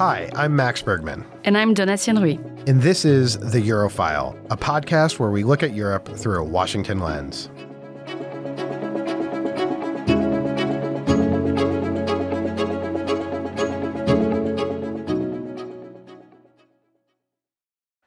Hi, I'm Max Bergman. And I'm Donatienne Ruy. And this is The Eurofile, a podcast where we look at Europe through a Washington lens.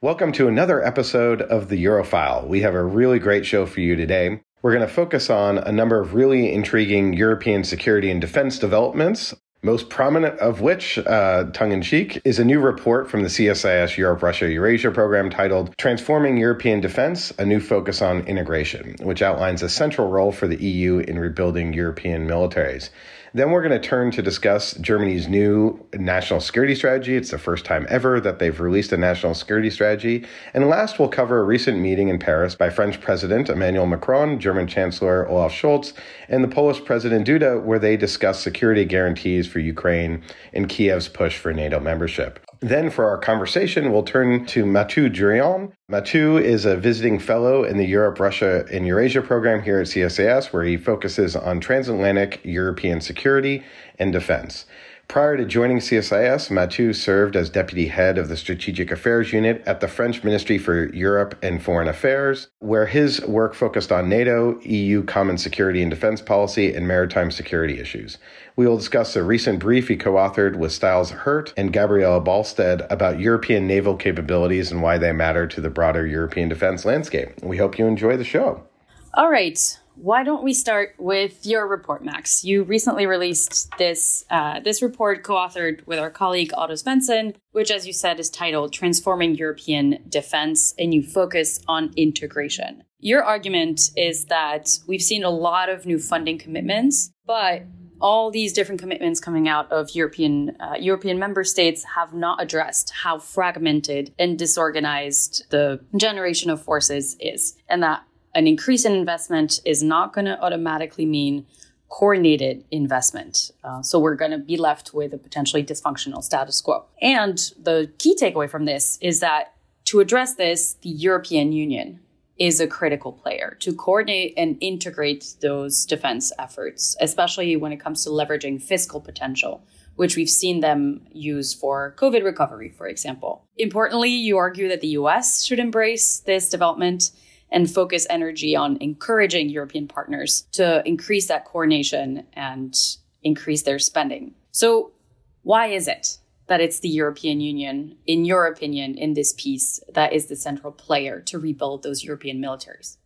Welcome to another episode of The Eurofile. We have a really great show for you today. We're going to focus on a number of really intriguing European security and defense developments most prominent of which, uh, tongue in cheek, is a new report from the CSIS Europe Russia Eurasia program titled Transforming European Defense A New Focus on Integration, which outlines a central role for the EU in rebuilding European militaries. Then we're going to turn to discuss Germany's new national security strategy. It's the first time ever that they've released a national security strategy. And last, we'll cover a recent meeting in Paris by French President Emmanuel Macron, German Chancellor Olaf Scholz, and the Polish President Duda, where they discuss security guarantees for Ukraine and Kiev's push for NATO membership. Then, for our conversation, we'll turn to Mathieu Droin. Mathieu is a visiting fellow in the Europe, Russia, and Eurasia program here at CSIS, where he focuses on transatlantic European security and defense. Prior to joining CSIS, Mathieu served as deputy head of the Strategic Affairs Unit at the French Ministry for Europe and Foreign Affairs, where his work focused on NATO, EU common security and defense policy, and maritime security issues. We will discuss a recent brief he co authored with Stiles Herdt and Gabrielle Bolstad about European naval capabilities and why they matter to the broader European defense landscape. We hope you enjoy the show. All right. Why don't we start with your report, Max? You recently released this uh, this report co-authored with our colleague Otto Svensson, which, as you said, is titled "Transforming European Defense: A New Focus on Integration." Your argument is that we've seen a lot of new funding commitments, but all these different commitments coming out of European uh, European member states have not addressed how fragmented and disorganized the generation of forces is, and that an increase in investment is not going to automatically mean coordinated investment. Uh, so we're going to be left with a potentially dysfunctional status quo. And the key takeaway from this is that to address this, the European Union is a critical player to coordinate and integrate those defense efforts, especially when it comes to leveraging fiscal potential, which we've seen them use for COVID recovery, for example. Importantly, you argue that the US should embrace this development and focus energy on encouraging European partners to increase that coordination and increase their spending. So, why is it that it's the European Union, in your opinion, in this piece, that is the central player to rebuild those European militaries?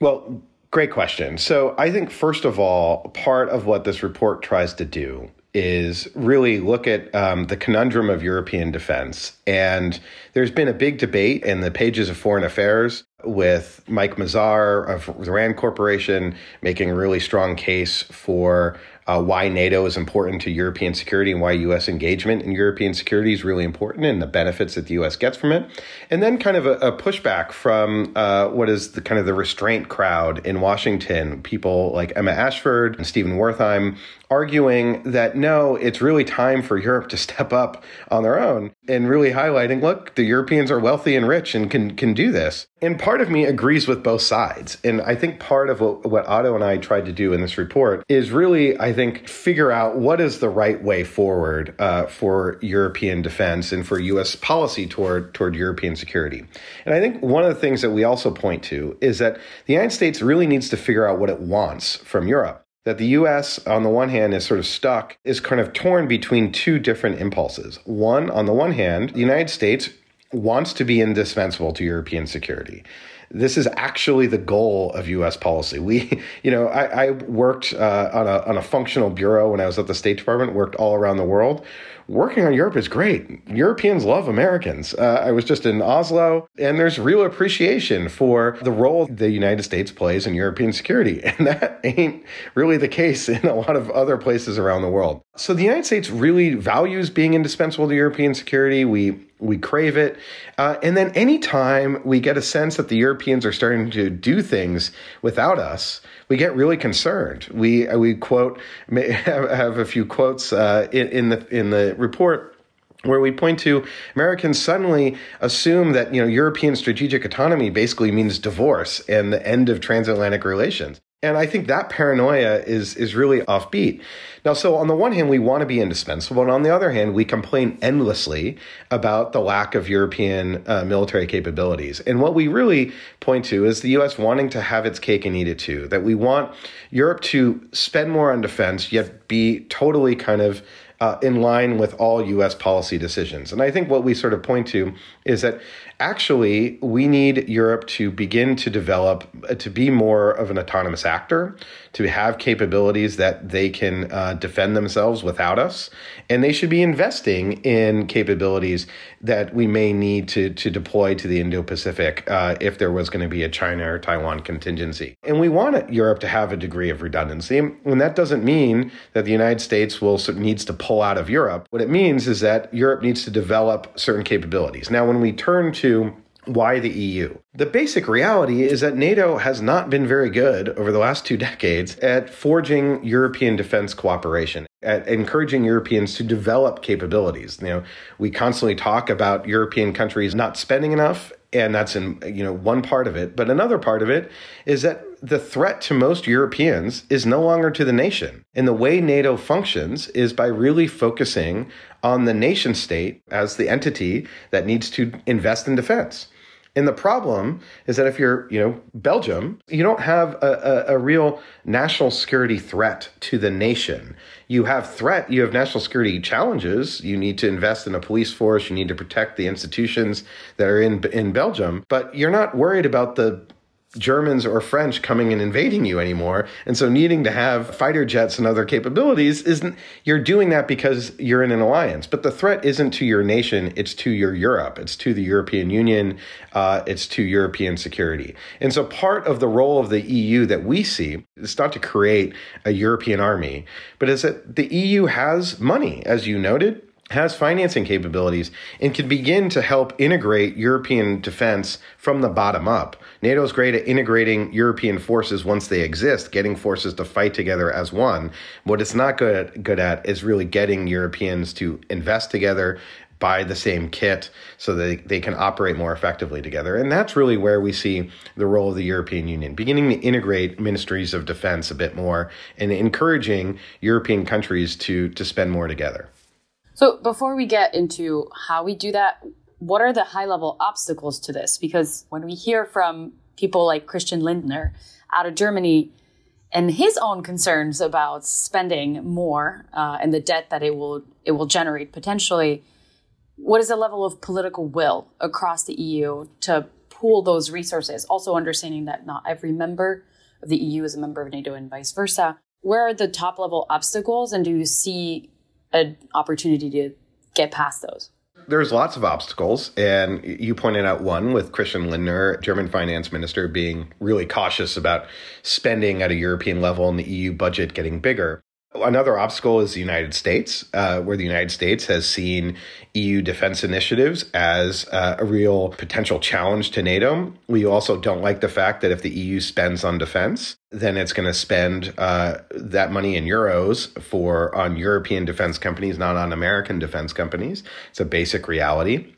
Well, great question. So, I think, first of all, part of what this report tries to do is really look at um, the conundrum of European defense. And there's been a big debate in the pages of Foreign Affairs with Mike Mazarr of the RAND Corporation making a really strong case for uh, why NATO is important to European security and why U.S. engagement in European security is really important and the benefits that the U.S. gets from it. And then kind of a, a pushback from uh, what is the kind of the restraint crowd in Washington, people like Emma Ashford and Stephen Wertheim arguing that no, it's really time for Europe to step up on their own and really highlighting, look, the Europeans are wealthy and rich and can can do this. And part of me agrees with both sides. And I think part of what, what Otto and I tried to do in this report is really, I think, figure out what is the right way forward uh, for European defense and for U.S. policy toward toward European security. And I think one of the things that we also point to is that the United States really needs to figure out what it wants from Europe that the US, on the one hand, is sort of stuck, is kind of torn between two different impulses. One, on the one hand, the United States wants to be indispensable to European security. This is actually the goal of U.S. policy. We, you know, I, I worked uh, on a on a functional bureau when I was at the State Department. Worked all around the world, working on Europe is great. Europeans love Americans. Uh, I was just in Oslo, and there's real appreciation for the role the United States plays in European security. And that ain't really the case in a lot of other places around the world. So the United States really values being indispensable to European security. We we crave it. Uh, and then anytime we get a sense that the Europeans are starting to do things without us, we get really concerned. We we quote have a few quotes uh, in, in the in the report where we point to Americans suddenly assume that you know European strategic autonomy basically means divorce and the end of transatlantic relations. And I think that paranoia is is really offbeat. Now, so on the one hand, we want to be indispensable, and on the other hand, we complain endlessly about the lack of European uh, military capabilities. And what we really point to is the U.S. wanting to have its cake and eat it too. That we want Europe to spend more on defense, yet be totally kind of uh, in line with all U.S. policy decisions. And I think what we sort of point to is that actually we need Europe to begin to develop, uh, to be more of an autonomous actor, to have capabilities that they can uh, defend themselves without us. And they should be investing in capabilities that we may need to, to deploy to the Indo Pacific uh, if there was going to be a China or Taiwan contingency. And we want Europe to have a degree of redundancy. And that doesn't mean that the United States will needs to pull out of Europe. What it means is that Europe needs to develop certain capabilities. Now, when we turn to why the EU? The basic reality is that NATO has not been very good over the last two decades at forging European defense cooperation, at encouraging Europeans to develop capabilities. You know, we constantly talk about European countries not spending enough, and that's in you know one part of it. But another part of it is that the threat to most Europeans is no longer to the nation. And the way NATO functions is by really focusing on the nation state as the entity that needs to invest in defense. And the problem is that if you're, you know, Belgium, you don't have a, a, a, real national security threat to the nation. You have threat, you have national security challenges. You need to invest in a police force. You need to protect the institutions that are in in Belgium. But you're not worried about the Germans or French coming and invading you anymore. And so needing to have fighter jets and other capabilities isn't, you're doing that because you're in an alliance. But the threat isn't to your nation, it's to your Europe, it's to the European Union, uh, it's to European security. And so part of the role of the EU that we see is not to create a European army, but is that the EU has money, as you noted has financing capabilities and can begin to help integrate European defense from the bottom up. NATO is great at integrating European forces once they exist, getting forces to fight together as one. What it's not good at, good at is really getting Europeans to invest together, buy the same kit so that they, they can operate more effectively together. And that's really where we see the role of the European Union, beginning to integrate ministries of defense a bit more and encouraging European countries to, to spend more together. So before we get into how we do that, what are the high level obstacles to this? Because when we hear from people like Christian Lindner out of Germany and his own concerns about spending more uh, and the debt that it will it will generate potentially, what is the level of political will across the EU to pool those resources? Also understanding that not every member of the EU is a member of NATO and vice versa. Where are the top level obstacles, and do you see an opportunity to get past those? There's lots of obstacles, and you pointed out one with Christian Lindner, German finance minister, being really cautious about spending at a European level and the EU budget getting bigger. Another obstacle is the United States, uh, where the United States has seen EU defense initiatives as uh, a real potential challenge to NATO. We also don't like the fact that if the EU spends on defense, then it's going to spend uh, that money in euros for on European defense companies, not on American defense companies. It's a basic reality.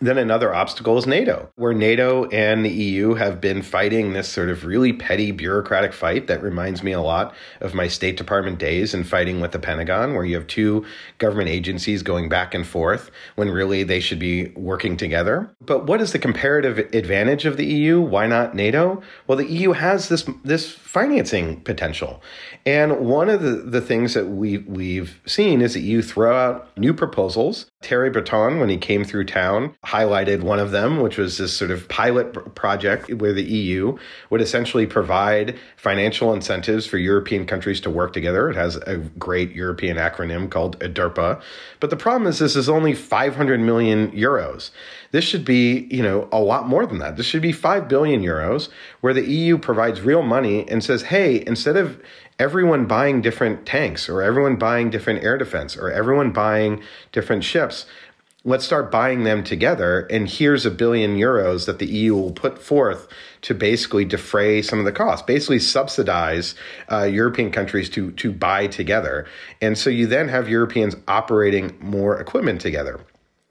Then another obstacle is NATO, where NATO and the EU have been fighting this sort of really petty bureaucratic fight that reminds me a lot of my State Department days and fighting with the Pentagon, where you have two government agencies going back and forth when really they should be working together. But what is the comparative advantage of the EU? Why not NATO? Well, the EU has this this financing potential. And one of the, the things that we, we've seen is that you throw out new proposals. Thierry Breton, when he came through town, highlighted one of them, which was this sort of pilot project where the EU would essentially provide financial incentives for European countries to work together. It has a great European acronym called EDIRPA. But the problem is this is only 500 million euros. This should be, you know, a lot more than that. This should be 5 billion euros where the EU provides real money and says, "Hey, instead of everyone buying different tanks or everyone buying different air defense or everyone buying different ships. Let's start buying them together. And here's a billion euros that the EU will put forth to basically defray some of the costs, basically subsidize uh, European countries to, to buy together. And so you then have Europeans operating more equipment together.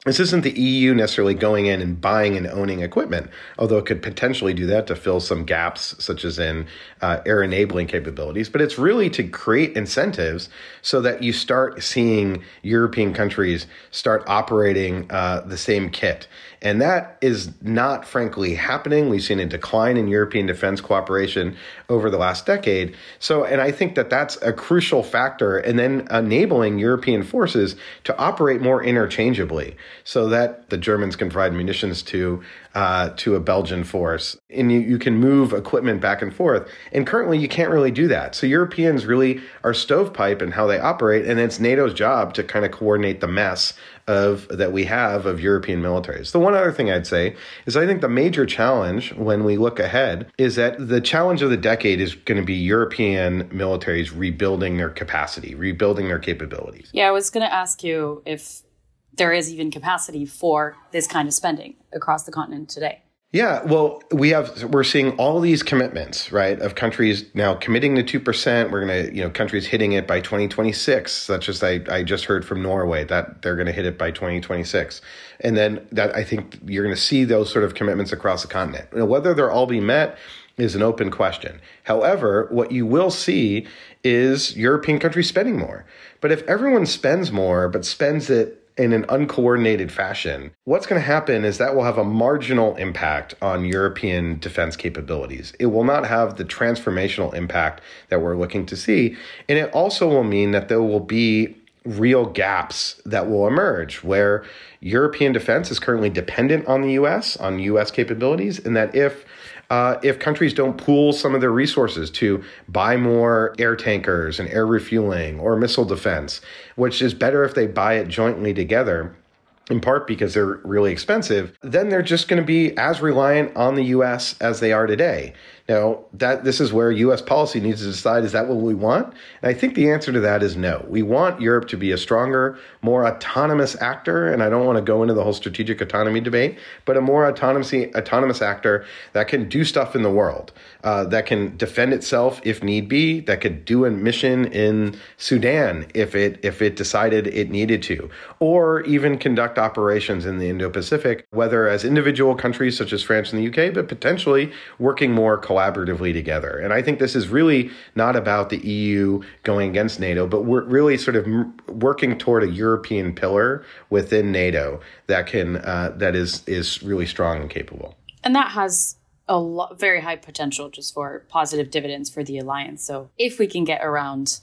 This isn't the EU necessarily going in and buying and owning equipment, although it could potentially do that to fill some gaps, such as in uh, air enabling capabilities. But it's really to create incentives so that you start seeing European countries start operating uh, the same kit. And that is not, frankly, happening. We've seen a decline in European defense cooperation over the last decade. So, and I think that that's a crucial factor, and then enabling European forces to operate more interchangeably so that the Germans can provide munitions to uh, to a Belgian force, and you, you can move equipment back and forth. And currently, you can't really do that. So Europeans really are stovepipe in how they operate, and it's NATO's job to kind of coordinate the mess of that we have of European militaries. The one other thing I'd say is I think the major challenge when we look ahead is that the challenge of the decade is going to be European militaries rebuilding their capacity, rebuilding their capabilities. Yeah, I was going to ask you if there is even capacity for this kind of spending across the continent today. Yeah, well, we have we're seeing all these commitments, right, of countries now committing to two percent. We're gonna, you know, countries hitting it by twenty twenty six, such as I, I just heard from Norway that they're gonna hit it by twenty twenty six, and then that I think you're gonna see those sort of commitments across the continent. Know, whether they're all be met is an open question. However, what you will see is European countries spending more. But if everyone spends more, but spends it in an uncoordinated fashion, what's going to happen is that will have a marginal impact on European defense capabilities. It will not have the transformational impact that we're looking to see. And it also will mean that there will be real gaps that will emerge where European defense is currently dependent on the US, on US capabilities, and that if uh, if countries don't pool some of their resources to buy more air tankers and air refueling or missile defense, which is better if they buy it jointly together in part because they're really expensive, then they're just going to be as reliant on the US as they are today. Now, that this is where US policy needs to decide is that what we want? And I think the answer to that is no. We want Europe to be a stronger, more autonomous actor, and I don't want to go into the whole strategic autonomy debate, but a more autonomous autonomous actor that can do stuff in the world, uh, that can defend itself if need be, that could do a mission in Sudan if it if it decided it needed to, or even conduct operations in the Indo-Pacific, whether as individual countries such as France and the UK, but potentially working more collaboratively together. And I think this is really not about the EU going against NATO, but we're really sort of working toward a European pillar within NATO that can uh, that is is really strong and capable. And that has a lot, very high potential just for positive dividends for the alliance. So if we can get around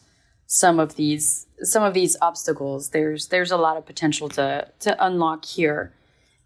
some of these some of these obstacles, there's there's a lot of potential to to unlock here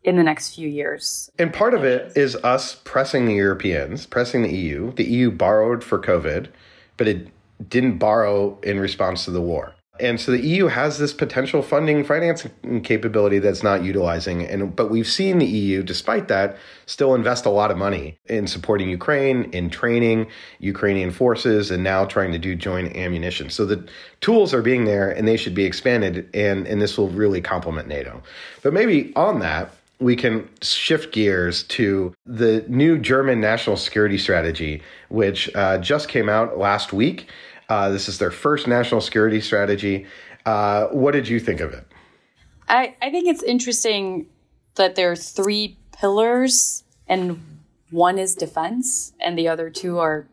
in the next few years. And part of it is us pressing the Europeans, pressing the EU. The EU borrowed for COVID, but it didn't borrow in response to the war. And so the EU has this potential funding financing capability that's not utilizing. And but we've seen the EU, despite that, still invest a lot of money in supporting Ukraine, in training Ukrainian forces, and now trying to do joint ammunition. So the tools are being there and they should be expanded, and, and this will really complement NATO. But maybe on that, we can shift gears to the new German national security strategy, which uh, just came out last week. Uh, this is their first national security strategy. Uh, what did you think of it? I, I think it's interesting that there are three pillars, and one is defense, and the other two are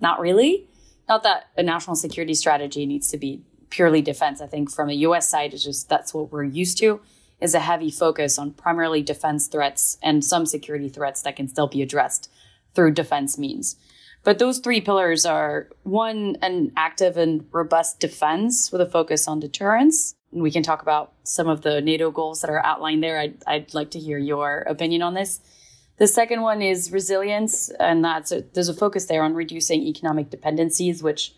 not really. Not that a national security strategy needs to be purely defense. I think from a US side, it's just that's what we're used to is a heavy focus on primarily defense threats and some security threats that can still be addressed through defense means. But those three pillars are one, an active and robust defense with a focus on deterrence. And we can talk about some of the NATO goals that are outlined there. I'd, I'd like to hear your opinion on this. The second one is resilience, and that's a, there's a focus there on reducing economic dependencies, which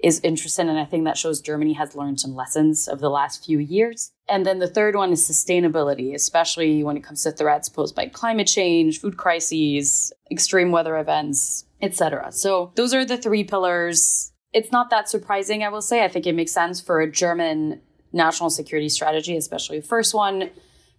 is interesting. And I think that shows Germany has learned some lessons of the last few years. And then the third one is sustainability, especially when it comes to threats posed by climate change, food crises, extreme weather events, etc. So those are the three pillars. It's not that surprising, I will say. I think it makes sense for a German national security strategy, especially the first one,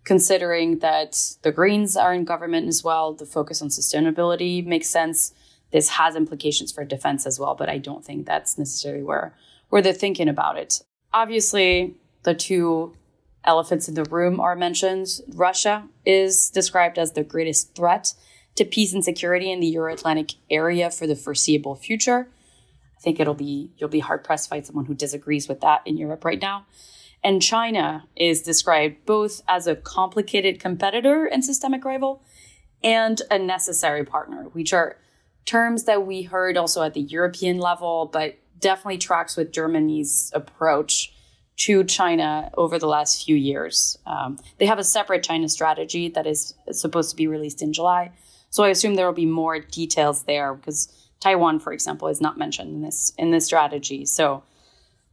considering that the Greens are in government as well. The focus on sustainability makes sense this has implications for defense as well, but I don't think that's necessarily where where they're thinking about it. Obviously, the two elephants in the room are mentioned. Russia is described as the greatest threat to peace and security in the Euro Atlantic area for the foreseeable future. I think it'll be you'll be hard pressed to find someone who disagrees with that in Europe right now. And China is described both as a complicated competitor and systemic rival and a necessary partner, which are terms that we heard also at the European level, but definitely tracks with Germany's approach to China over the last few years. Um, they have a separate China strategy that is supposed to be released in July. So I assume there will be more details there because Taiwan, for example, is not mentioned in this in this strategy. So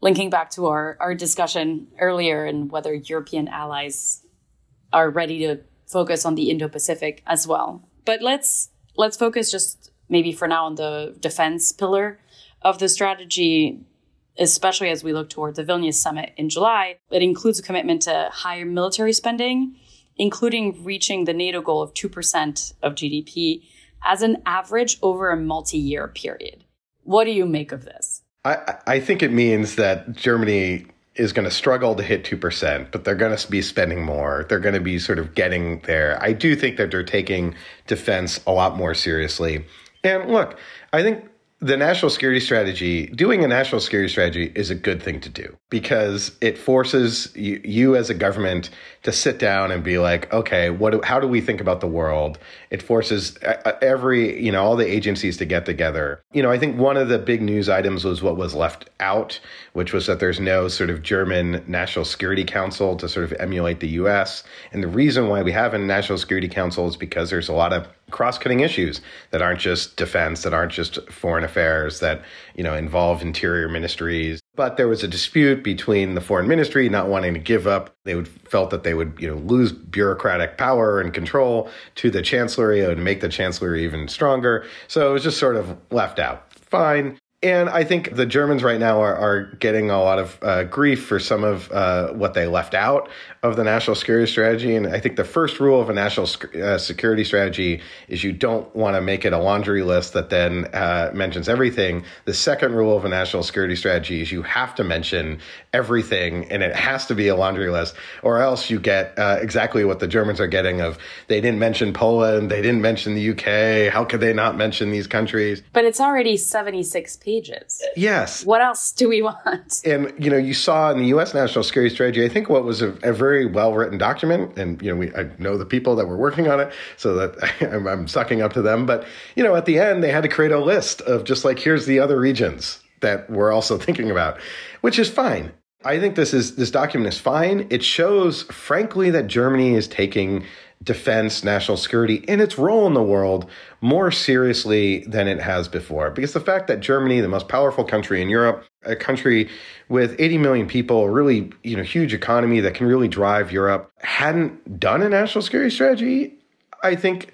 linking back to our, our discussion earlier and whether European allies are ready to focus on the Indo-Pacific as well. But let's let's focus just maybe for now on the defense pillar of the strategy, especially as we look towards the Vilnius summit in July. It includes a commitment to higher military spending, including reaching the NATO goal of 2% of GDP as an average over a multi-year period. What do you make of this? I, I think it means that Germany is going to struggle to hit 2%, but they're going to be spending more. They're going to be sort of getting there. I do think that they're taking defense a lot more seriously. And look, I think the national security strategy, doing a national security strategy is a good thing to do because it forces you, you, as a government to sit down and be like, okay, what do, how do we think about the world? It forces uh, uh, every, you know, all the agencies to get together. You know, I think one of the big news items was what was left out, which was that there's no sort of German National Security Council to sort of emulate the US. And the reason why we have a National Security Council is because there's a lot of cross-cutting issues that aren't just defense, that aren't just foreign affairs, that, you know, involve interior ministries. But there was a dispute between the foreign ministry not wanting to give up. They would felt that they would, you know, lose bureaucratic power and control to the chancellery and make the chancellery even stronger. So it was just sort of left out. Fine. And I think the Germans right now are, are getting a lot of uh, grief for some of uh, what they left out of the national security strategy. And I think the first rule of a national uh, security strategy is you don't want to make it a laundry list that then uh, mentions everything. The second rule of a national security strategy is you have to mention everything and it has to be a laundry list, or else you get uh, exactly what the Germans are getting of they didn't mention Poland, they didn't mention the UK. How could they not mention these countries? But it's already 76 pages. Yes. What else do we want? And, you know, you saw in the U.S. national security strategy, I think what was a, a very well written document. And, you know, we, I know the people that were working on it, so that I'm, I'm sucking up to them. But, you know, at the end, they had to create a list of just like, here's the other regions that we're also thinking about, which is fine. I think this is this document is fine. It shows, frankly, that Germany is taking defense, national security, and its role in the world more seriously than it has before. Because the fact that Germany, the most powerful country in Europe, a country with 80 million people, a really you know huge economy that can really drive Europe, hadn't done a national security strategy, I think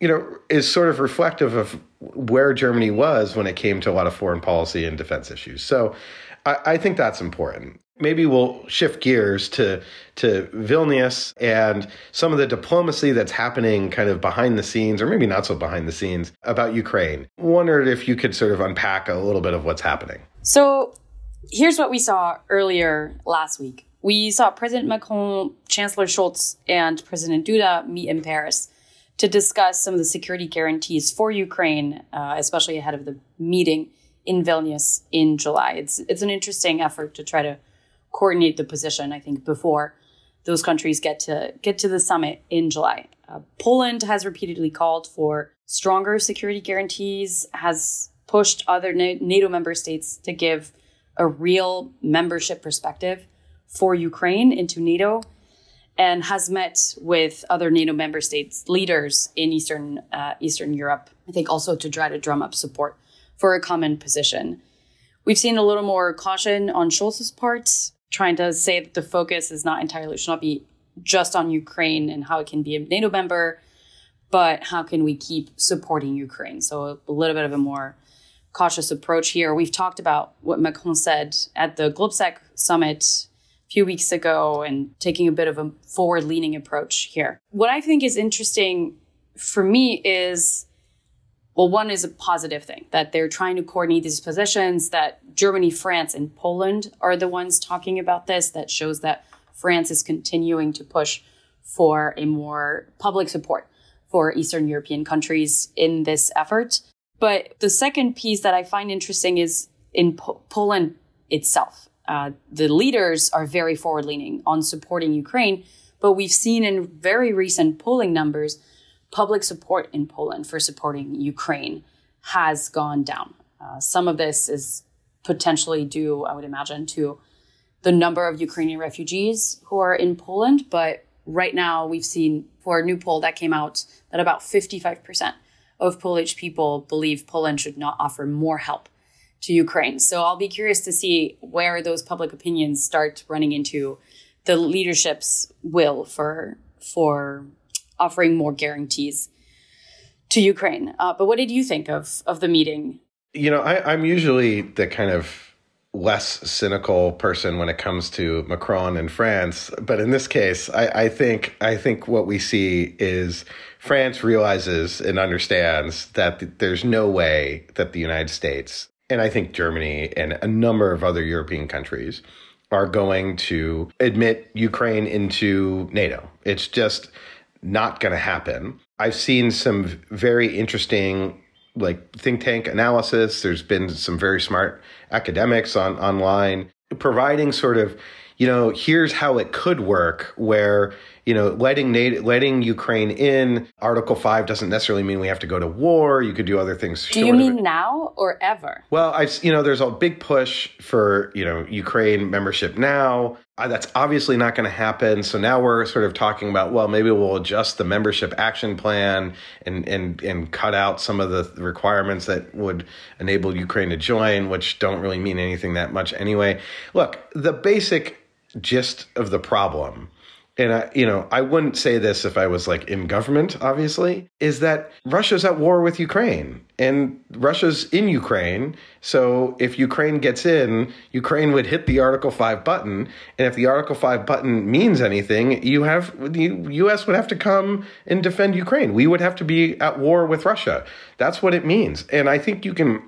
you know is sort of reflective of where Germany was when it came to a lot of foreign policy and defense issues. So I, I think that's important maybe we'll shift gears to to Vilnius and some of the diplomacy that's happening kind of behind the scenes or maybe not so behind the scenes about Ukraine. Wondered if you could sort of unpack a little bit of what's happening. So, here's what we saw earlier last week. We saw President Macron, Chancellor Scholz, and President Duda meet in Paris to discuss some of the security guarantees for Ukraine, uh, especially ahead of the meeting in Vilnius in July. It's it's an interesting effort to try to coordinate the position. I think before those countries get to get to the summit in July. Uh, Poland has repeatedly called for stronger security guarantees, has pushed other NATO member states to give a real membership perspective for Ukraine into NATO, and has met with other NATO member states leaders in Eastern uh, Eastern Europe. I think also to try to drum up support for a common position. We've seen a little more caution on Scholz's part trying to say that the focus is not entirely should not be just on Ukraine and how it can be a NATO member, but how can we keep supporting Ukraine? So a little bit of a more cautious approach here. We've talked about what Macron said at the GlobSec summit a few weeks ago and taking a bit of a forward leaning approach here. What I think is interesting for me is well, one is a positive thing that they're trying to coordinate these positions, that Germany, France, and Poland are the ones talking about this. That shows that France is continuing to push for a more public support for Eastern European countries in this effort. But the second piece that I find interesting is in po- Poland itself. Uh, the leaders are very forward leaning on supporting Ukraine, but we've seen in very recent polling numbers public support in Poland for supporting Ukraine has gone down. Uh, some of this is potentially due, I would imagine, to the number of Ukrainian refugees who are in Poland. But right now, we've seen for a new poll that came out that about 55% of Polish people believe Poland should not offer more help to Ukraine. So I'll be curious to see where those public opinions start running into the leadership's will for for offering more guarantees to Ukraine. Uh, but what did you think of of the meeting? You know, I, I'm usually the kind of less cynical person when it comes to Macron and France, but in this case, I, I think I think what we see is France realizes and understands that there's no way that the United States and I think Germany and a number of other European countries are going to admit Ukraine into NATO. It's just not going to happen. I've seen some very interesting like think tank analysis. There's been some very smart academics on online providing sort of, you know, here's how it could work where you know, letting NATO, letting Ukraine in Article Five doesn't necessarily mean we have to go to war. You could do other things. Do you mean now or ever? Well, I've you know, there's a big push for you know Ukraine membership now. That's obviously not going to happen. So now we're sort of talking about well, maybe we'll adjust the membership action plan and and and cut out some of the requirements that would enable Ukraine to join, which don't really mean anything that much anyway. Look, the basic gist of the problem and I, you know, I wouldn't say this if I was like in government, obviously, is that Russia's at war with Ukraine and Russia's in Ukraine. So if Ukraine gets in, Ukraine would hit the Article 5 button. And if the Article 5 button means anything, you have the US would have to come and defend Ukraine. We would have to be at war with Russia. That's what it means. And I think you can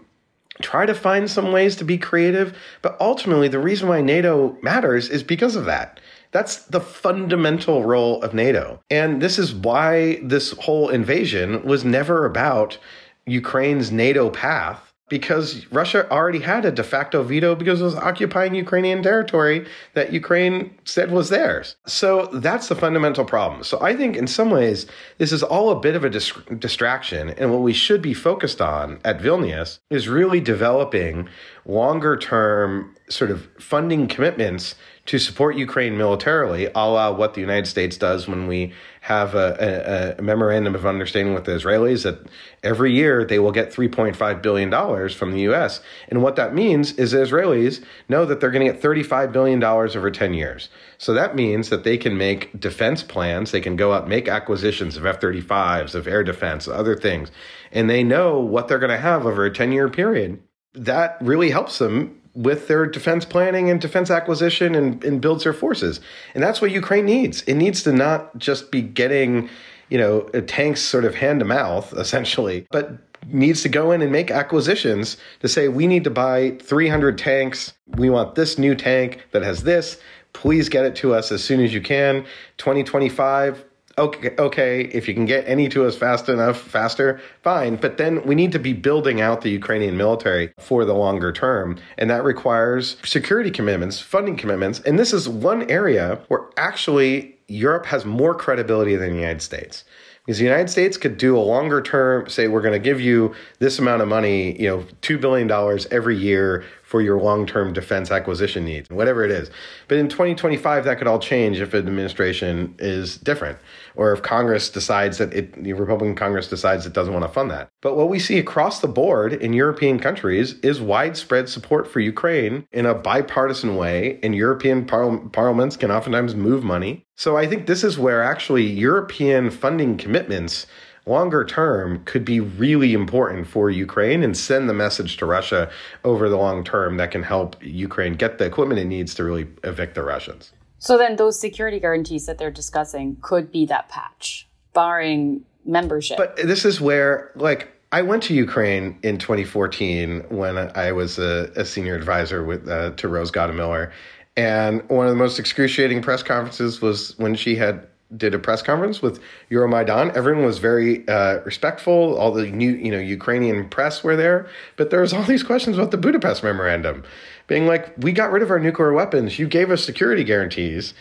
try to find some ways to be creative, but ultimately the reason why NATO matters is because of that that's the fundamental role of NATO. And this is why this whole invasion was never about Ukraine's NATO path because Russia already had a de facto veto because it was occupying Ukrainian territory that Ukraine said was theirs. So that's the fundamental problem. So I think in some ways, this is all a bit of a dis- distraction. And what we should be focused on at Vilnius is really developing longer term sort of funding commitments to support Ukraine militarily, a la what the United States does when we have a, a, a, memorandum of understanding with the Israelis that every year they will get $3.5 billion from the U.S. And what that means is the Israelis know that they're going to get $35 billion over 10 years. So that means that they can make defense plans. They can go out make acquisitions of F 35s, of air defense, other things. And they know what they're going to have over a 10 year period. That really helps them with their defense planning and defense acquisition and, and builds their forces. And that's what Ukraine needs. It needs to not just be getting, you know, tanks sort of hand to mouth, essentially, but needs to go in and make acquisitions to say, we need to buy 300 tanks. We want this new tank that has this. Please get it to us as soon as you can. 2025, okay, okay, if you can get any to us fast enough, faster, fine. But then we need to be building out the Ukrainian military for the longer term. And that requires security commitments, funding commitments. And this is one area where actually Europe has more credibility than the United States. Because the United States could do a longer term, say, we're going to give you this amount of money, you know, $2 billion every year for your long term defense acquisition needs, whatever it is. But in 2025, that could all change if an administration is different or if Congress decides that it, the Republican Congress decides it doesn't want to fund that. But what we see across the board in European countries is widespread support for Ukraine in a bipartisan way, and European par- parliaments can oftentimes move money. So I think this is where actually European funding commitments longer term could be really important for Ukraine and send the message to Russia over the long term that can help Ukraine get the equipment it needs to really evict the Russians. So then those security guarantees that they're discussing could be that patch, barring membership. But this is where like I went to Ukraine in 2014 when I was a, a senior advisor with uh, to Rose Gottemoeller, And one of the most excruciating press conferences was when she had did a press conference with Euromaidan. Everyone was very uh, respectful. All the new, you know, Ukrainian press were there, but there was all these questions about the Budapest memorandum, being like, "We got rid of our nuclear weapons. You gave us security guarantees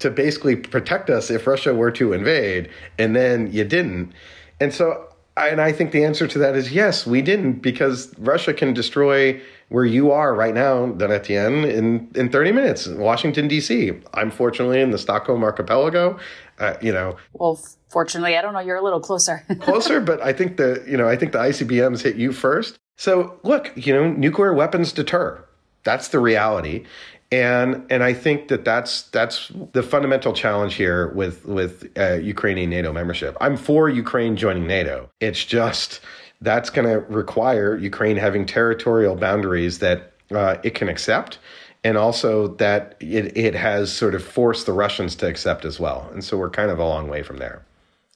to basically protect us if Russia were to invade, and then you didn't." And so, and I think the answer to that is yes, we didn't, because Russia can destroy where you are right now, Donatienne, in, in 30 minutes, Washington, D.C. I'm fortunately in the Stockholm archipelago. Uh, you know, well, fortunately, I don't know. You're a little closer. closer, but I think the you know I think the ICBMs hit you first. So look, you know, nuclear weapons deter. That's the reality, and and I think that that's that's the fundamental challenge here with with uh, Ukrainian NATO membership. I'm for Ukraine joining NATO. It's just that's going to require Ukraine having territorial boundaries that uh, it can accept and also that it, it has sort of forced the Russians to accept as well. And so we're kind of a long way from there,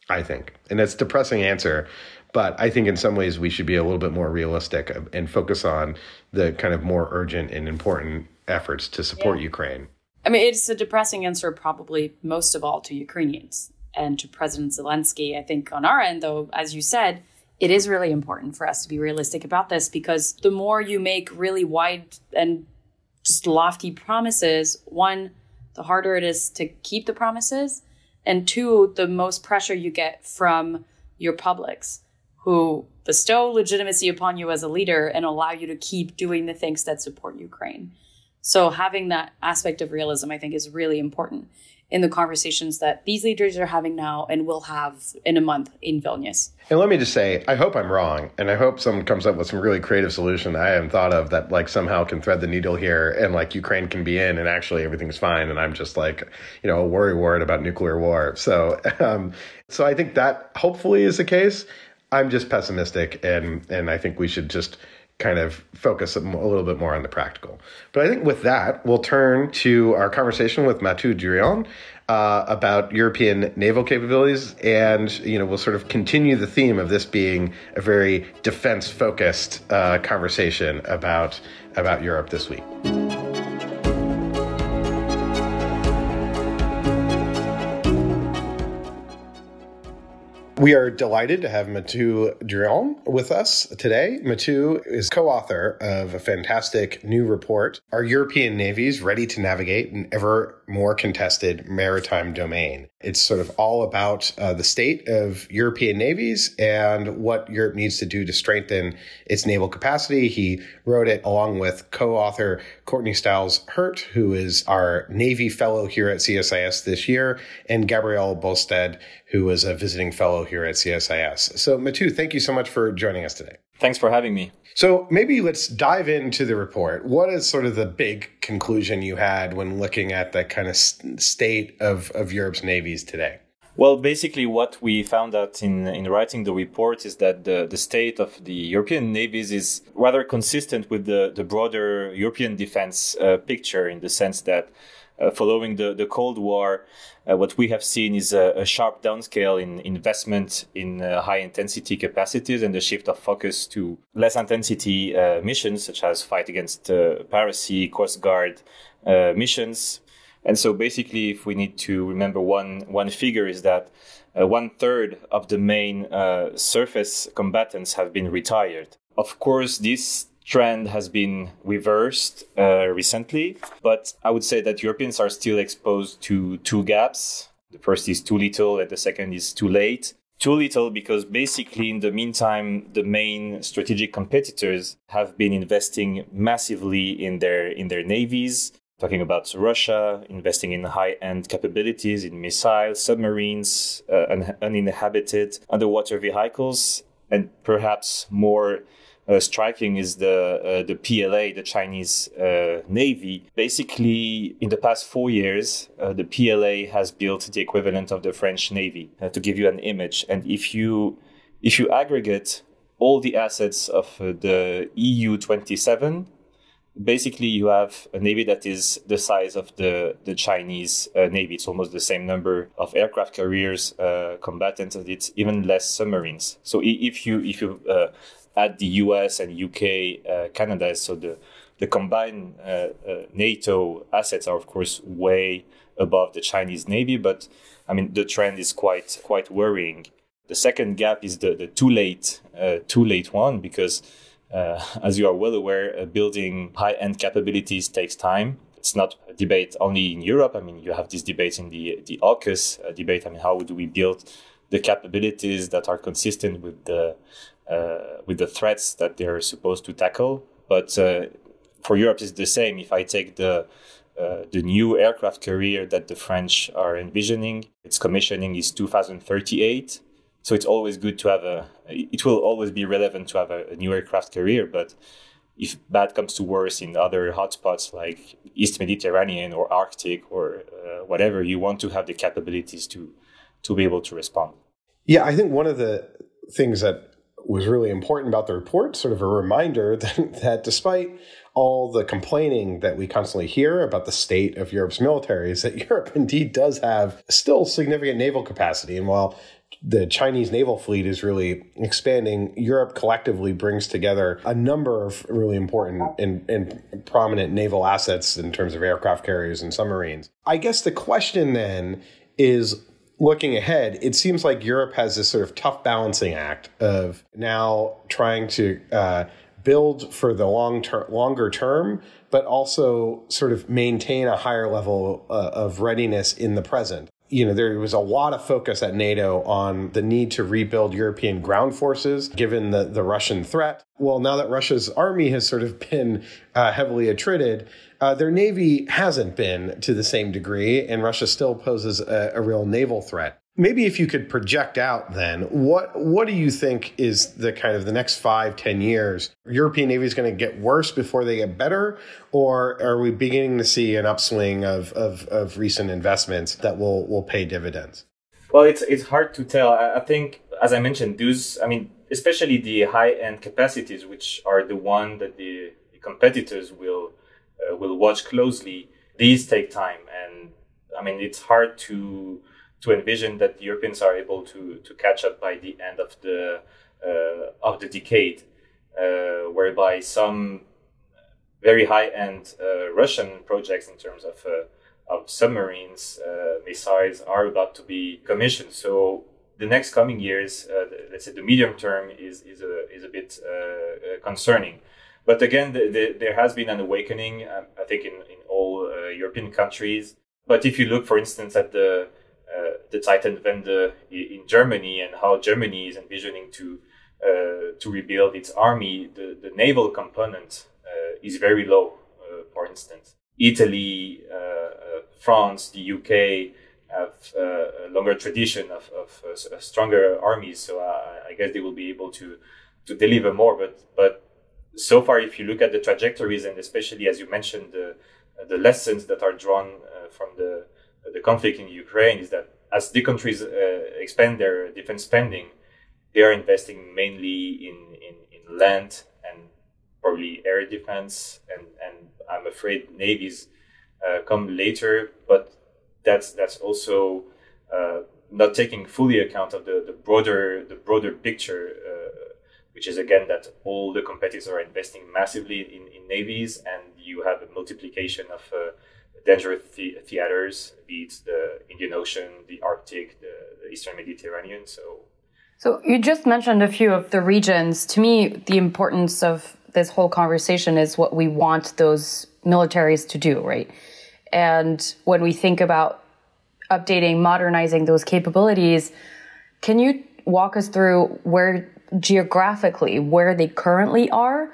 I think. And it's a depressing answer, but I think in some ways we should be a little bit more realistic and focus on the kind of more urgent and important efforts to support yeah. Ukraine. I mean, it's a depressing answer, probably most of all to Ukrainians and to President Zelensky. I think on our end, though, as you said, it is really important for us to be realistic about this because the more you make really wide and just lofty promises, one, the harder it is to keep the promises, and two, the most pressure you get from your publics who bestow legitimacy upon you as a leader and allow you to keep doing the things that support Ukraine. So having that aspect of realism, I think, is really important in the conversations that these leaders are having now and will have in a month in Vilnius. And let me just say, I hope I'm wrong, and I hope someone comes up with some really creative solution I haven't thought of that like somehow can thread the needle here, and like Ukraine can be in, and actually everything's fine, and I'm just like, you know, a worry word about nuclear war. So, um, so I think that hopefully is the case. I'm just pessimistic, and and I think we should just kind of focus a little bit more on the practical. But I think with that, we'll turn to our conversation with Mathieu Droin uh, about European naval capabilities, and you know we'll sort of continue the theme of this being a very defense-focused uh, conversation about about Europe this week. We are delighted to have Mathieu Droin with us today. Mathieu is co author of a fantastic new report, Are European Navies Ready to Navigate an Ever More Contested Maritime Domain? It's sort of all about uh, the state of European navies and what Europe needs to do to strengthen its naval capacity. He wrote it along with co author Courtney Stiles Herdt, who is our Navy Fellow here at CSIS this year, and Gabrielle Bolstad, who is a visiting fellow here at CSIS. So, Mathieu, thank you so much for joining us today. Thanks for having me. So, maybe let's dive into the report. What is sort of the big conclusion you had when looking at the kind of state of, of Europe's navies today? Well, basically, what we found out in, in writing the report is that the, the state of the European navies is rather consistent with the, the broader European defense uh, picture in the sense that uh, following the, the Cold War, uh, what we have seen is a, a, sharp downscale in investment in uh, high intensity capacities and the shift of focus to less intensity uh, missions, such as fight against uh, piracy, Coast Guard uh, missions. And so basically, if we need to remember one, one figure is that one third of the main surface combatants have been retired. Of course, this trend has been reversed uh, recently, but I would say that Europeans are still exposed to two gaps. The first is too little, and the second is too late. Too little because basically, in the meantime, the main strategic competitors have been investing massively in their in their navies. Talking about Russia, investing in high-end capabilities in missiles, submarines, uh, un- uninhabited underwater vehicles, and perhaps more striking is the uh, the PLA, the Chinese uh, Navy. Basically, in the past four years, uh, the PLA has built the equivalent of the French Navy. Uh, to give you an image, and if you if you aggregate all the assets of uh, the EU 27, basically you have a navy that is the size of the the Chinese navy. It's almost the same number of aircraft carriers, combatants, and it's even less submarines. So if you if you add the US and UK, uh, Canada, so the the combined uh, uh, NATO assets are, of course, way above the Chinese Navy, but I mean the trend is quite quite worrying. The second gap is the, the too late too late one because, uh, as you are well aware, uh, building high end capabilities takes time. It's not a debate only in Europe. I mean, you have this debate in the the AUKUS uh, debate. I mean, how do we build the capabilities that are consistent with the with the threats that they're supposed to tackle? But for Europe, it's the same. If I take the uh, the new aircraft carrier that the French are envisioning, its commissioning is 2038. So it's always good to have a. It will always be relevant to have a, a new aircraft carrier, but if bad comes to worse in other hotspots like East Mediterranean or Arctic or uh, whatever, you want to have the capabilities to to be able to respond. Yeah, I think one of the things that was really important about the report, sort of a reminder that, that despite all the complaining that we constantly hear about the state of Europe's military, is that Europe indeed does have still significant naval capacity. And while the Chinese naval fleet is really expanding. Europe collectively brings together a number of really important and, and, prominent naval assets in terms of aircraft carriers and submarines. I guess the question then is looking ahead, it seems like Europe has this sort of tough balancing act of now trying to uh, build for the long term, longer term, but also sort of maintain a higher level uh, of readiness in the present. You know, there was a lot of focus at NATO on the need to rebuild European ground forces given the, the Russian threat. Well, now that Russia's army has sort of been uh, heavily attrited, uh, their navy hasn't been to the same degree, and Russia still poses a, a real naval threat. Maybe if you could project out then, what what do you think is the kind of the next five, ten years? European Navy is going to get worse before they get better, or are we beginning to see an upswing of, of, of recent investments that will, will pay dividends? Well, it's it's hard to tell. I think, as I mentioned, those I mean, especially the high end capacities, which are the one that the, competitors will uh, will watch closely. These take time, and I mean it's hard to to envision that the Europeans are able to to catch up by the end of the uh, of the decade, uh, whereby some very high end uh, Russian projects in terms of uh, of submarines, uh, missiles are about to be commissioned. So the next coming years, let's say the medium term, is is a is a bit concerning. But again, the, the, there has been an awakening, um, I think, in, in all uh, European countries. But if you look, for instance, at the uh, the Zeitenwende in Germany and how Germany is envisioning to uh, to rebuild its army, the, the naval component uh, is very low. For instance, Italy, France, the UK have a longer tradition of, of stronger armies, so I guess they will be able to to deliver more. But but so far, if you look at the trajectories and especially as you mentioned, the, the lessons that are drawn uh, from the, the conflict in Ukraine is that as the countries uh, expand their defense spending, they are investing mainly in, in, in land and probably air defense. And, and I'm afraid navies uh, come later, but that's, that's also uh, not taking fully account of the, the broader, the broader picture uh, which is again that all the competitors are investing massively in, in navies and you have a multiplication of dangerous the- theaters, be it the Indian Ocean, the Arctic, the, the Eastern Mediterranean. So, so you just mentioned a few of the regions. To me, the importance of this whole conversation is what we want those militaries to do, right? And when we think about updating, modernizing those capabilities, can you walk us through where geographically where they currently are.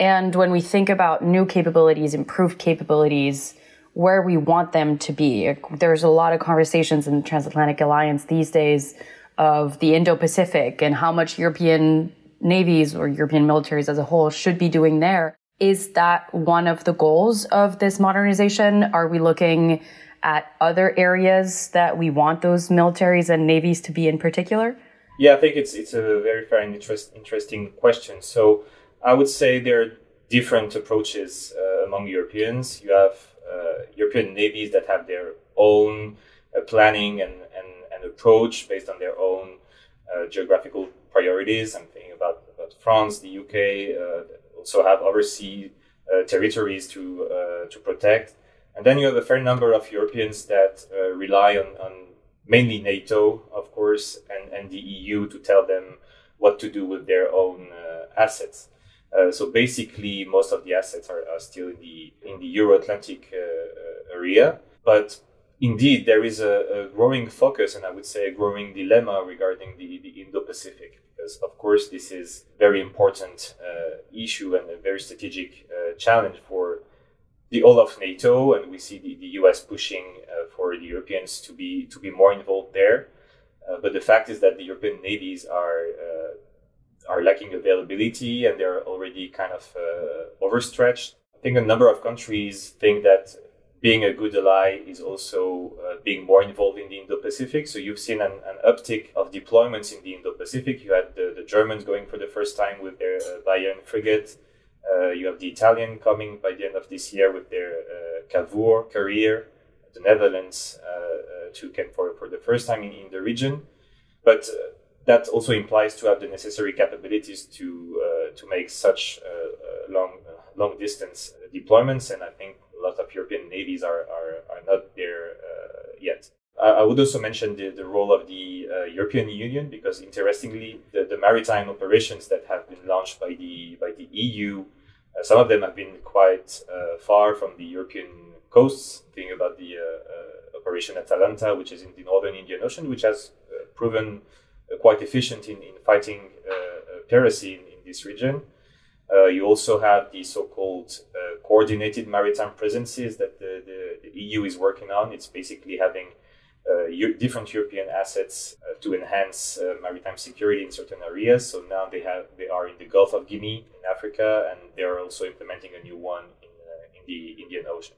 And when we think about new capabilities, improved capabilities, where we want them to be. There's a lot of conversations in the Transatlantic Alliance these days of the Indo Pacific and how much European navies or European militaries as a whole should be doing there. Is that one of the goals of this modernization? Are we looking at other areas that we want those militaries and navies to be in particular? Yeah, I think it's it's a very fair and interest, interesting question. So I would say there are different approaches uh, among Europeans. You have European navies that have their own uh, planning and, and, and approach based on their own uh, geographical priorities. I'm thinking about, about France, the UK, uh, also have overseas uh, territories to uh, to protect. And then you have a fair number of Europeans that uh, rely on, on mainly NATO, of course, and, and the EU to tell them what to do with their own assets. Uh, so basically, most of the assets are, are still in the in the Euro-Atlantic uh, area. But indeed, there is a, a, growing focus, and I would say a growing dilemma regarding the, the Indo-Pacific, because of course this is very important uh, issue and a very strategic uh, challenge for the all of NATO, and we see the, the U.S. pushing uh, for the Europeans to be to be more involved there. but the fact is that the European navies are are lacking availability and they're already kind of uh, overstretched. I think a number of countries think that being a good ally is also uh, being more involved in the Indo-Pacific. So you've seen an, an uptick of deployments in the Indo-Pacific. You had the, the Germans going for the first time with their uh, Bayern frigate. Uh, you have the Italian coming by the end of this year with their uh, Cavour carrier. The Netherlands uh, uh, too came for, for the first time in, in the region. But that also implies to have the necessary capabilities to uh, to make such uh, uh, long long distance deployments. And I think a lot of European navies are are, are not there yet. I would also mention the, the role of the uh, European Union because, interestingly, the, the, maritime operations that have been launched by the by the EU, uh, some of them have been quite uh, far from the European coasts. Think about the Operation Atalanta, which is in the northern Indian Ocean, which has proven quite efficient in, in fighting uh, uh, piracy in, in, this region. Uh, you also have the so-called uh, coordinated maritime presences that the, the, the, EU is working on. It's basically having uh, different European assets to enhance maritime security in certain areas. So now they have they are in the Gulf of Guinea in Africa, and they are also implementing a new one in, in the Indian Ocean.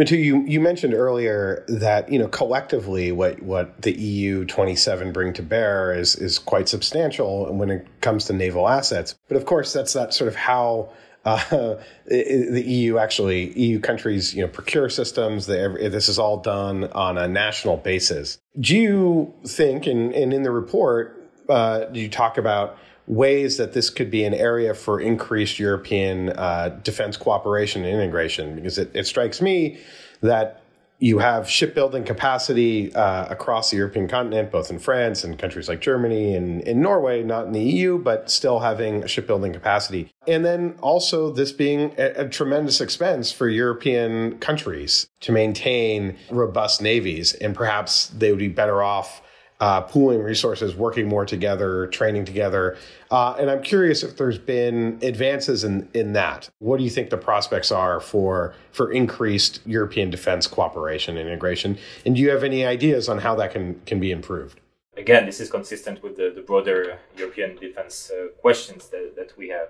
Mathieu, you, you mentioned earlier that you know collectively what, what the EU 27 bring to bear is is quite substantial when it comes to naval assets. But of course, that's not sort of how uh, the EU actually EU countries you know procure systems. this is all done on a national basis. Do you think, and, in the report, uh, you talk about ways that this could be an area for increased European uh, defense cooperation and integration? Because it, it, strikes me that you have shipbuilding capacity uh, across the European continent, both in France and countries like Germany and in Norway, not in the EU, but still having shipbuilding capacity. And then also this being a, a tremendous expense for European countries to maintain robust navies, and perhaps they would be better off uh, pooling resources, working more together, training together. Uh, and I'm curious if there's been advances in, in that. What do you think the prospects are for, for increased European defense cooperation and integration? And do you have any ideas on how that can, can be improved? Again, this is consistent with the, the broader European defense uh, questions that, that we have.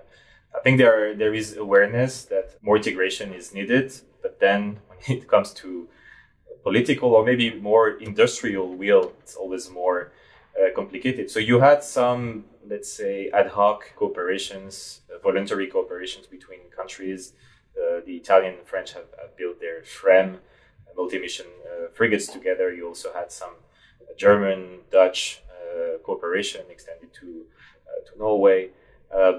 I think there, are, there is awareness that more integration is needed, but then when it comes to political or maybe more industrial will, it's always more uh, complicated. So you had some, let's say, ad hoc cooperations, uh, voluntary cooperations between countries. Uh, the Italian and French have, have built their FREMM uh, multi-mission uh, frigates together. You also had some German, Dutch uh, cooperation extended to to Norway.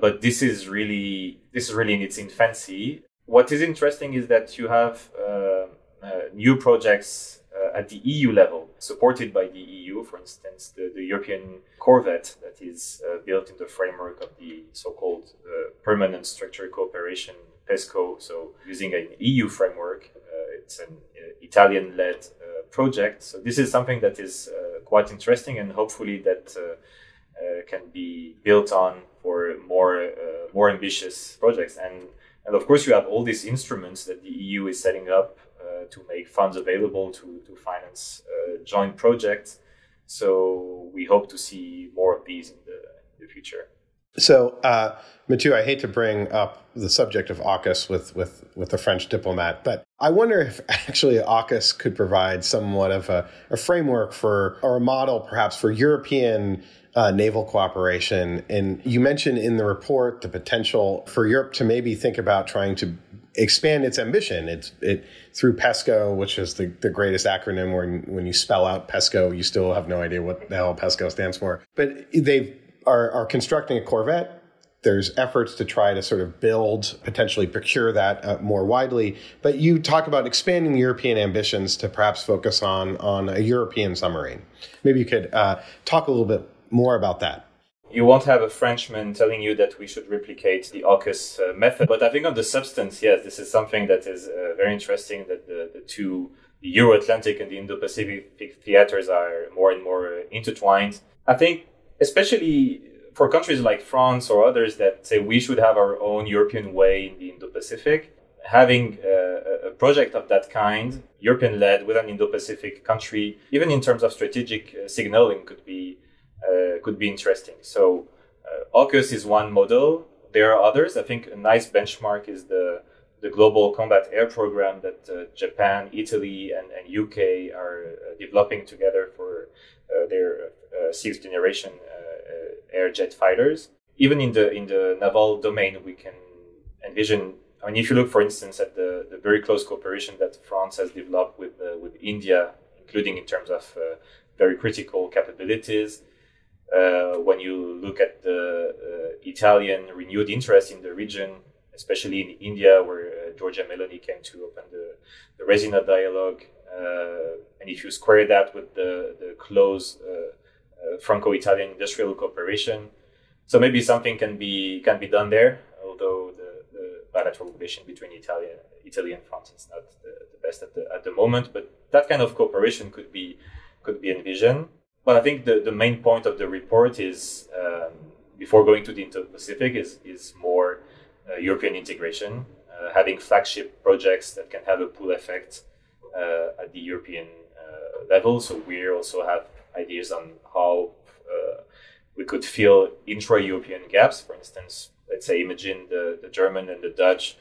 but this is really this is really in its infancy. What is interesting is that you have uh, Uh, new projects uh, at the EU level, supported by the EU, for instance, the, the European Corvette that is uh, built in the framework of the so-called uh, Permanent Structured Cooperation, PESCO. So using an EU framework, uh, it's an Italian-led project. So this is something that is quite interesting, and hopefully that can be built on for more more ambitious projects and and of course, you have all these instruments that the EU is setting up uh, to make funds available to, to finance uh, joint projects. So we hope to see more of these in the, in the future. So, uh, Mathieu, I hate to bring up the subject of AUKUS with, with, with the French diplomat, but I wonder if actually AUKUS could provide somewhat of a, a framework for, or a model perhaps for European uh, naval cooperation. And you mentioned in the report the potential for Europe to maybe think about trying to expand its ambition. It's it through PESCO, which is the, the greatest acronym where when you spell out PESCO, you still have no idea what the hell PESCO stands for. But they are, are constructing a Corvette there's efforts to try to sort of build, potentially procure that uh, more widely. But you talk about expanding European ambitions to perhaps focus on on a European submarine. Maybe you could uh, talk a little bit more about that. You won't have a Frenchman telling you that we should replicate the AUKUS uh, method. But I think on the substance, yes, this is something that is uh, very interesting that the, the two, Euro Atlantic and the Indo Pacific theaters are more and more uh, intertwined. I think, especially for countries like France or others that say we should have our own European way in the Indo Pacific, having a, a, project of that kind, European led with an Indo Pacific country, even in terms of strategic uh, signaling, could be uh, could be interesting. So uh, AUKUS is one model. There are others. I think a nice benchmark is the the global combat air program that uh, Japan, Italy, and, and UK are uh, developing together for uh, their uh, sixth generation air jet fighters. Even in the in the naval domain, we can envision. I mean, if you look, for instance, at the, the very close cooperation that France has developed with with India, including in terms of very critical capabilities, uh, when you look at the uh, Italian renewed interest in the region, especially in India, where uh, Giorgia Meloni came to open the, the Raisina dialogue, uh, and if you square that with the, the close uh, Franco-Italian industrial cooperation, so maybe something can be can be done there. Although the, the bilateral relation between Italy, Italy and France is not the, the best at the, at the moment, but that kind of cooperation could be could be envisioned. But I think the, the main point of the report is, um, before going to the Indo-Pacific, is, is more uh, European integration, uh, having flagship projects that can have a pull effect uh, at the European uh, level. So we also have ideas on how uh, we could fill intra-European gaps. For instance, let's say imagine the, the German and the Dutch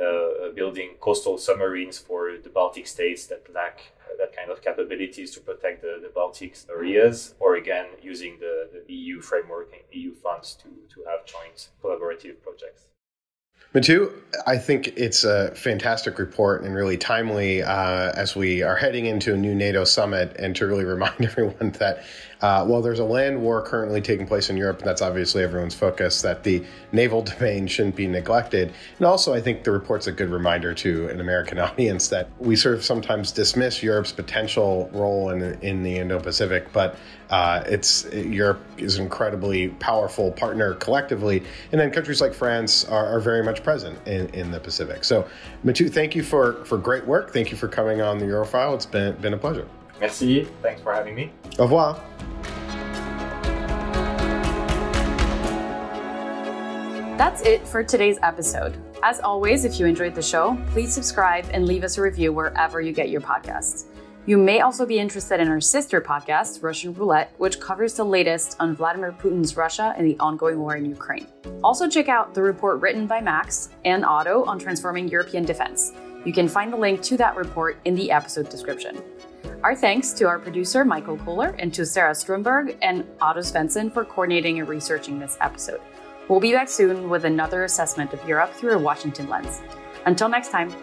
uh, building coastal submarines for the Baltic states that lack that kind of capabilities to protect the, the Baltic areas, or again, using the, the EU framework and EU funds to, to have joint collaborative projects. Mathieu, I think it's a fantastic report and really timely uh, as we are heading into a new NATO summit, and to really remind everyone that uh, while there's a land war currently taking place in Europe, that's obviously everyone's focus, that the naval domain shouldn't be neglected. And also, I think the report's a good reminder to an American audience that we sort of sometimes dismiss Europe's potential role in, in the Indo Pacific, but uh, it's Europe is an incredibly powerful partner collectively, and then countries like France are, are very much present in, in the Pacific. So, Mathieu, thank you for for great work. Thank you for coming on the Eurofile. It's been been a pleasure. Merci. Thanks for having me. Au revoir. That's it for today's episode. As always, if you enjoyed the show, please subscribe and leave us a review wherever you get your podcasts. You may also be interested in our sister podcast, Russian Roulette, which covers the latest on Vladimir Putin's Russia and the ongoing war in Ukraine. Also, check out the report written by Max and Otto on transforming European defense. You can find the link to that report in the episode description. Our thanks to our producer, Michael Kohler, and to Sarah Stromberg and Otto Svendsen for coordinating and researching this episode. We'll be back soon with another assessment of Europe through a Washington lens. Until next time.